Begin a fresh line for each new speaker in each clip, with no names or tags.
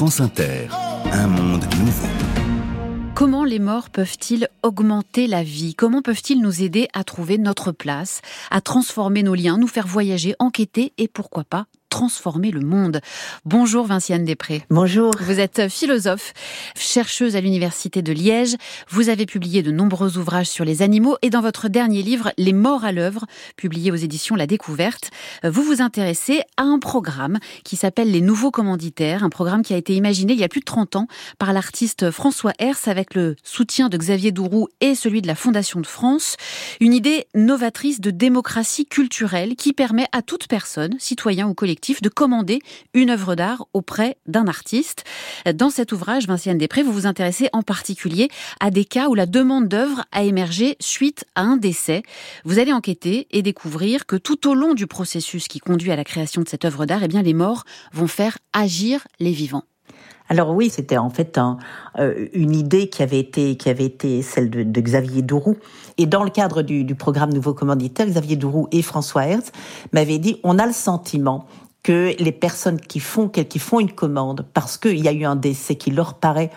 France Inter, un monde nouveau.
Comment les morts peuvent-ils augmenter la vie? Comment peuvent-ils nous aider à trouver notre place, à transformer nos liens, nous faire voyager, enquêter et pourquoi pas transformer le monde. Bonjour Vinciane Després.
Bonjour.
Vous êtes philosophe, chercheuse à l'Université de Liège. Vous avez publié de nombreux ouvrages sur les animaux et dans votre dernier livre, Les morts à l'œuvre, publié aux éditions La Découverte, vous vous intéressez à un programme qui s'appelle Les Nouveaux Commanditaires, un programme qui a été imaginé il y a plus de 30 ans par l'artiste François Hers avec le soutien de Xavier Dourou et celui de la Fondation de France. Une idée novatrice de démocratie culturelle qui permet à toute personne, citoyen ou collectif, de commander une œuvre d'art auprès d'un artiste. Dans cet ouvrage, Vinciane Després, vous vous intéressez en particulier à des cas où la demande d'œuvre a émergé suite à un décès. Vous allez enquêter et découvrir que tout au long du processus qui conduit à la création de cette œuvre d'art, eh bien, les morts vont faire agir les vivants.
Alors oui, c'était en fait euh, une idée qui avait été qui avait été celle de, Xavier Dourou. Et dans le cadre du, programme Nouveau Commanditaire, Xavier Dourou et François Hertz m'avaient dit on a le sentiment que les personnes qui font, qui font une commande parce qu'il y a eu un décès qui leur paraît,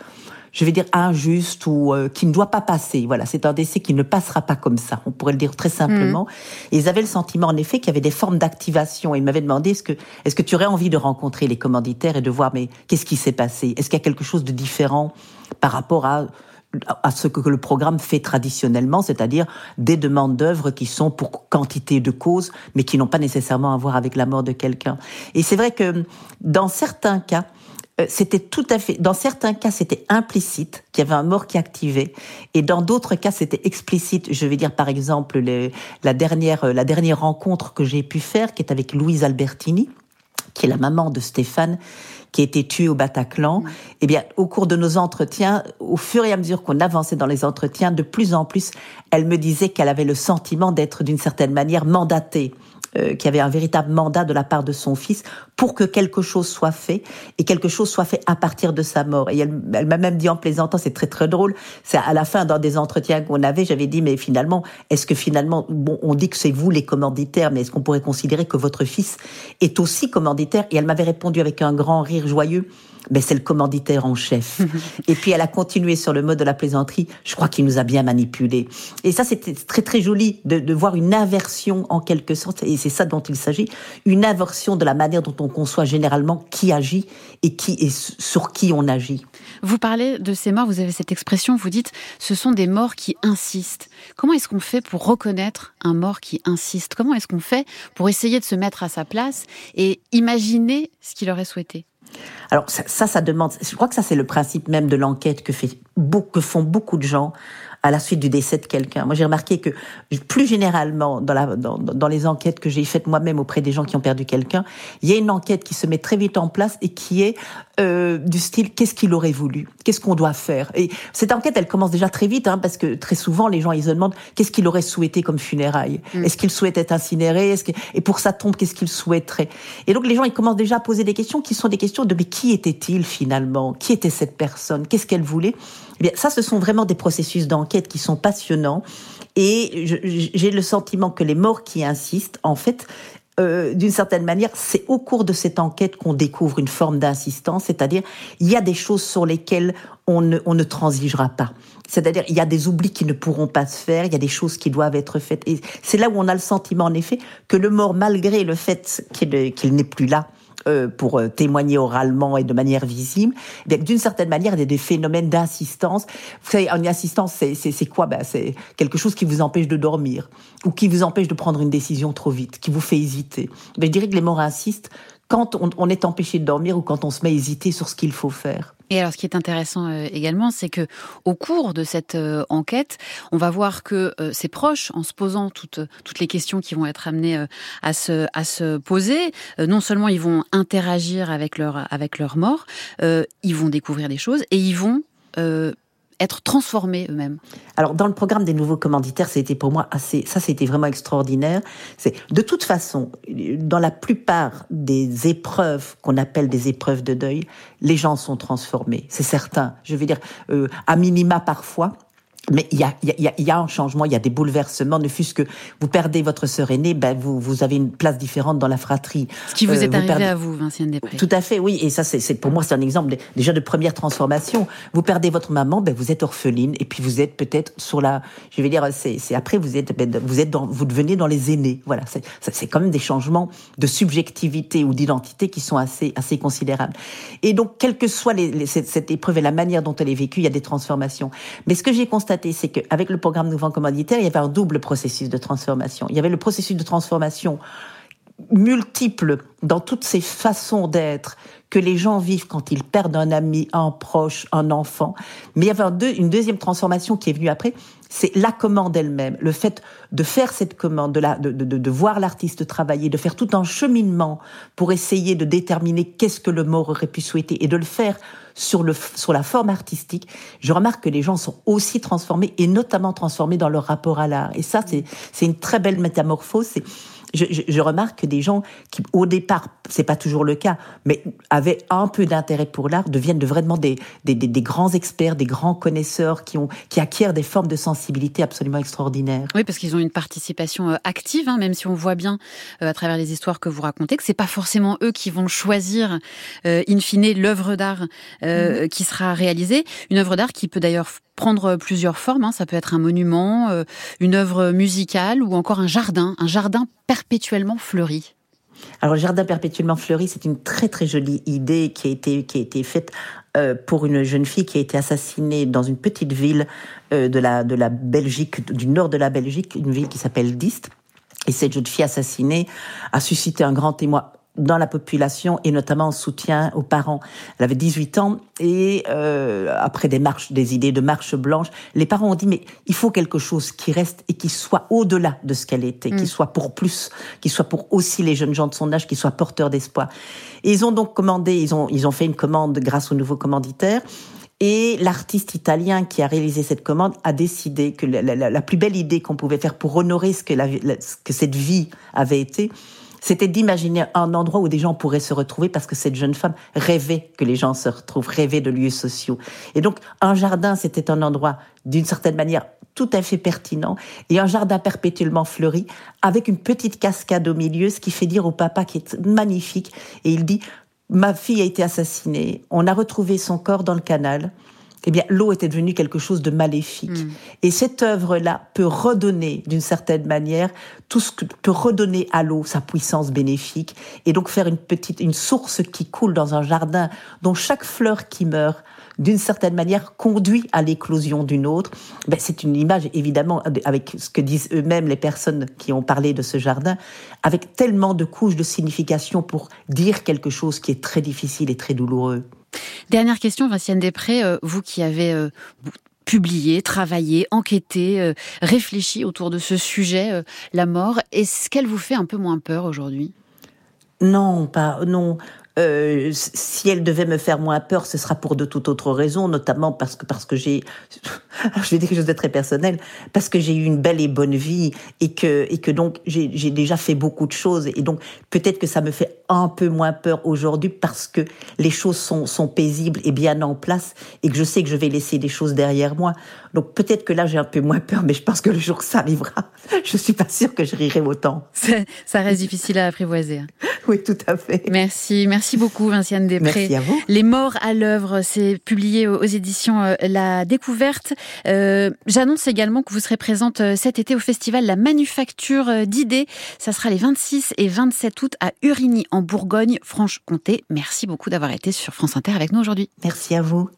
je vais dire, injuste ou euh, qui ne doit pas passer. Voilà, c'est un décès qui ne passera pas comme ça. On pourrait le dire très simplement. Mm. ils avaient le sentiment, en effet, qu'il y avait des formes d'activation. Ils m'avaient demandé est-ce que, est-ce que tu aurais envie de rencontrer les commanditaires et de voir, mais qu'est-ce qui s'est passé? Est-ce qu'il y a quelque chose de différent par rapport à à ce que le programme fait traditionnellement, c'est-à-dire des demandes d'œuvres qui sont pour quantité de causes, mais qui n'ont pas nécessairement à voir avec la mort de quelqu'un. Et c'est vrai que dans certains cas, euh, c'était tout à fait, dans certains cas, c'était implicite qu'il y avait un mort qui activait, et dans d'autres cas, c'était explicite. Je vais dire par exemple la dernière, la dernière rencontre que j'ai pu faire, qui est avec Louise Albertini, qui est la maman de Stéphane, qui a été tué au Bataclan, eh bien, au cours de nos entretiens, au fur et à mesure qu'on avançait dans les entretiens, de plus en plus, elle me disait qu'elle avait le sentiment d'être d'une certaine manière mandatée euh, qui avait un véritable mandat de la part de son fils pour que quelque chose soit fait et quelque chose soit fait à partir de sa mort. Et elle, m'a même dit en plaisantant, c'est très très drôle, c'est à la fin dans des entretiens qu'on avait, j'avais dit mais finalement, est-ce que finalement, bon, on dit que c'est vous les commanditaires, mais est-ce qu'on pourrait considérer que votre fils est aussi commanditaire? Et elle m'avait répondu avec un grand rire joyeux mais c'est le commanditaire en chef. et puis elle a continué sur le mode de la plaisanterie. Je crois qu'il nous a bien manipulés. Et ça, c'était très très joli de, de, voir une inversion en quelque sorte, et c'est ça dont il s'agit, une inversion de la manière dont on conçoit généralement qui agit et qui et sur qui on agit.
Vous parlez de ces morts, vous avez cette expression, vous dites, ce sont des morts qui insistent. Comment est-ce qu'on fait pour reconnaître un mort qui insiste? Comment est-ce qu'on fait pour essayer de se mettre à sa place et imaginer ce qu'il aurait souhaité?
Alors ça, ça, demande. Je crois que ça c'est le principe même de l'enquête que fait que font beaucoup de gens à la suite du décès de quelqu'un. Moi, j'ai remarqué que plus généralement, dans, la, dans, dans les enquêtes que j'ai faites moi-même auprès des gens qui ont perdu quelqu'un, il y a une enquête qui se met très vite en place et qui est euh, du style qu'est-ce qu'il aurait voulu, qu'est-ce qu'on doit faire? Et cette enquête, elle commence déjà très vite, hein, parce que très souvent, les gens ils se demandent qu'est-ce qu'il aurait souhaité comme funérailles? Mm. Est-ce qu'il souhaite être incinéré? Est-ce que... Et pour sa tombe, qu'est-ce qu'il souhaiterait? Et donc les gens ils commencent déjà à poser des questions qui sont des questions de mais qui était-il finalement? Qui était cette personne? Qu'est-ce qu'elle voulait? Bien, ça, ce sont vraiment des processus d'enquête qui sont passionnants. Et j'ai le sentiment que les morts qui insistent, en fait, euh, d'une certaine manière, c'est au cours de cette enquête qu'on découvre une forme d'insistance, c'est-à-dire il y a des choses sur lesquelles on ne, on ne transigera pas. C'est-à-dire il y a des oublis qui ne pourront pas se faire, il y a des choses qui doivent être faites. Et c'est là où on a le sentiment, en effet, que le mort, malgré le fait qu'il n'est plus là, euh, pour euh, témoigner oralement et de manière visible, eh d'une certaine manière, il y a des phénomènes d'insistance. Vous savez, une insistance, c'est quoi? Ben, C'est quelque chose qui vous empêche de dormir ou qui vous empêche de prendre une décision trop vite, qui vous fait hésiter. Ben, je dirais que les morts insistent quand on, est empêché de dormir ou quand on se met à hésiter sur ce qu'il faut faire.
Et alors, ce qui est intéressant euh, également, c'est que au cours de cette euh, enquête, on va voir que euh, ses proches, en se posant toutes les questions qui vont être amenées à se à se poser, non seulement ils vont interagir avec leur mort, ils vont découvrir des choses et ils vont être transformés eux-mêmes
Alors dans le programme des nouveaux commanditaires, c'était pour moi assez, ça c'était vraiment extraordinaire. C'est de toute façon, dans la plupart des épreuves qu'on appelle des épreuves de deuil, les gens sont transformés, c'est certain. Je veux dire, euh, à minima parfois, mais il y a, y, a, y a, un changement, il y a des bouleversements. Ne fût-ce que vous perdez votre sœur aînée, ben vous, vous avez une place différente dans la fratrie.
Ce qui vous est arrivé à vous, Vinciane Després.
Tout à fait, oui. Et ça, c'est pour moi, c'est un exemple déjà de première transformation. Vous perdez votre maman, ben vous êtes orpheline, et puis vous êtes peut-être sur la, je vais dire, c'est après vous êtes, ben, vous êtes dans, vous devenez dans les aînés. Voilà, c'est quand même des changements de subjectivité ou d'identité qui sont assez, assez considérables. Et donc, quelle que soit les, cette, cette épreuve et la manière dont elle est vécue, il y a des transformations. Mais ce que j'ai constaté c'est qu'avec le programme Nouveau Commanditaire, il y avait un double processus de transformation. Il y avait le processus de transformation multiple dans toutes ces façons d'être que les gens vivent quand ils perdent un ami, un proche, un enfant. Mais il y avait une deuxième transformation qui est venue après, c'est la commande elle-même, le fait de faire cette commande, de, la, de, de, de voir l'artiste travailler, de faire tout un cheminement pour essayer de déterminer qu'est-ce que le mort aurait pu souhaiter et de le faire sur, le, sur la forme artistique. Je remarque que les gens sont aussi transformés et notamment transformés dans leur rapport à l'art. Et ça, c'est une très belle métamorphose. Je, je, je, remarque que des gens qui, au départ, c'est pas toujours le cas, mais avaient un peu d'intérêt pour l'art, deviennent de vraiment des, des, des, des, grands experts, des grands connaisseurs qui, ont, qui acquièrent des formes de sensibilité absolument extraordinaires.
Oui, parce qu'ils ont une participation euh, active, hein, même si on voit bien euh, à travers les histoires que vous racontez que c'est pas forcément eux qui vont choisir, euh, in fine, l'œuvre d'art euh, mmh. qui sera réalisée. Une œuvre d'art qui peut d'ailleurs prendre plusieurs formes. Hein. Ça peut être un monument, euh, une œuvre musicale ou encore un jardin, un jardin perpétuellement fleuri.
Alors, le jardin perpétuellement fleuri, c'est une très très jolie idée qui a été qui a été faite euh, pour une jeune fille qui a été assassinée dans une petite ville euh, de la de la Belgique, du nord de la Belgique, une ville qui s'appelle Dist. Et cette jeune fille assassinée a suscité un grand témoin dans la population et notamment en soutien aux parents. Elle avait 18 ans et euh, après des marches, des idées de marche blanche, les parents ont dit mais il faut quelque chose qui reste et qui soit au-delà de ce qu'elle était, mm. qui soit pour plus, qui soit pour aussi les jeunes gens de son âge, qui soit porteurs d'espoir. Et ils ont donc commandé, ils ont ils ont fait une commande grâce au nouveau commanditaire. Et l'artiste italien qui a réalisé cette commande a décidé que la, la, la plus belle idée qu'on pouvait faire pour honorer ce que, la, ce que cette vie avait été, c'était d'imaginer un endroit où des gens pourraient se retrouver parce que cette jeune femme rêvait que les gens se retrouvent, rêvait de lieux sociaux. Et donc, un jardin, c'était un endroit d'une certaine manière tout à fait pertinent. Et un jardin perpétuellement fleuri avec une petite cascade au milieu, ce qui fait dire au papa qui est magnifique. Et il dit ma fille a été assassinée, on a retrouvé son corps dans le canal eh bien, l'eau était devenue quelque chose de maléfique. Mm. Et cette œuvre-là peut redonner, d'une certaine manière, tout ce que peut redonner à l'eau sa puissance bénéfique, et donc faire une petite, une source qui coule dans un jardin, dont chaque fleur qui meurt, d'une certaine manière, conduit à l'éclosion d'une autre. Ben, c'est une image, évidemment, avec ce que disent eux-mêmes les personnes qui ont parlé de ce jardin, avec tellement de couches de signification pour dire quelque chose qui est très difficile et très douloureux.
Dernière question, Vinciane Després, euh, vous qui avez euh, publié, travaillé, enquêté, euh, réfléchi autour de ce sujet, la mort, est-ce qu'elle vous fait un peu moins peur aujourd'hui?
Non, pas non. Euh, si elle devait me faire moins peur, ce sera pour de toute autre raison, notamment parce que parce que j'ai, je vais dire quelque chose de très personnel, parce que j'ai eu une belle et bonne vie et que et que donc j'ai déjà fait beaucoup de choses et donc peut-être que ça me fait un peu moins peur aujourd'hui parce que les choses sont sont paisibles et bien en place et que je sais que je vais laisser des choses derrière moi. Donc peut-être que là j'ai un peu moins peur, mais je pense que le jour que ça arrivera, je suis pas sûre que je rirai autant.
Ça reste difficile à apprivoiser. Hein.
Oui, tout à fait.
Merci, merci beaucoup Vinciane Després.
Merci à vous.
Les morts à l'œuvre, c'est publié aux éditions euh, La Découverte. Euh, J'annonce également que vous serez présente euh, cet été au festival La Manufacture euh, d'idées. Ça sera les 26 et 27 août à Urigny en Bourgogne, Franche-Comté. Merci beaucoup d'avoir été sur France Inter avec nous aujourd'hui.
Merci à vous.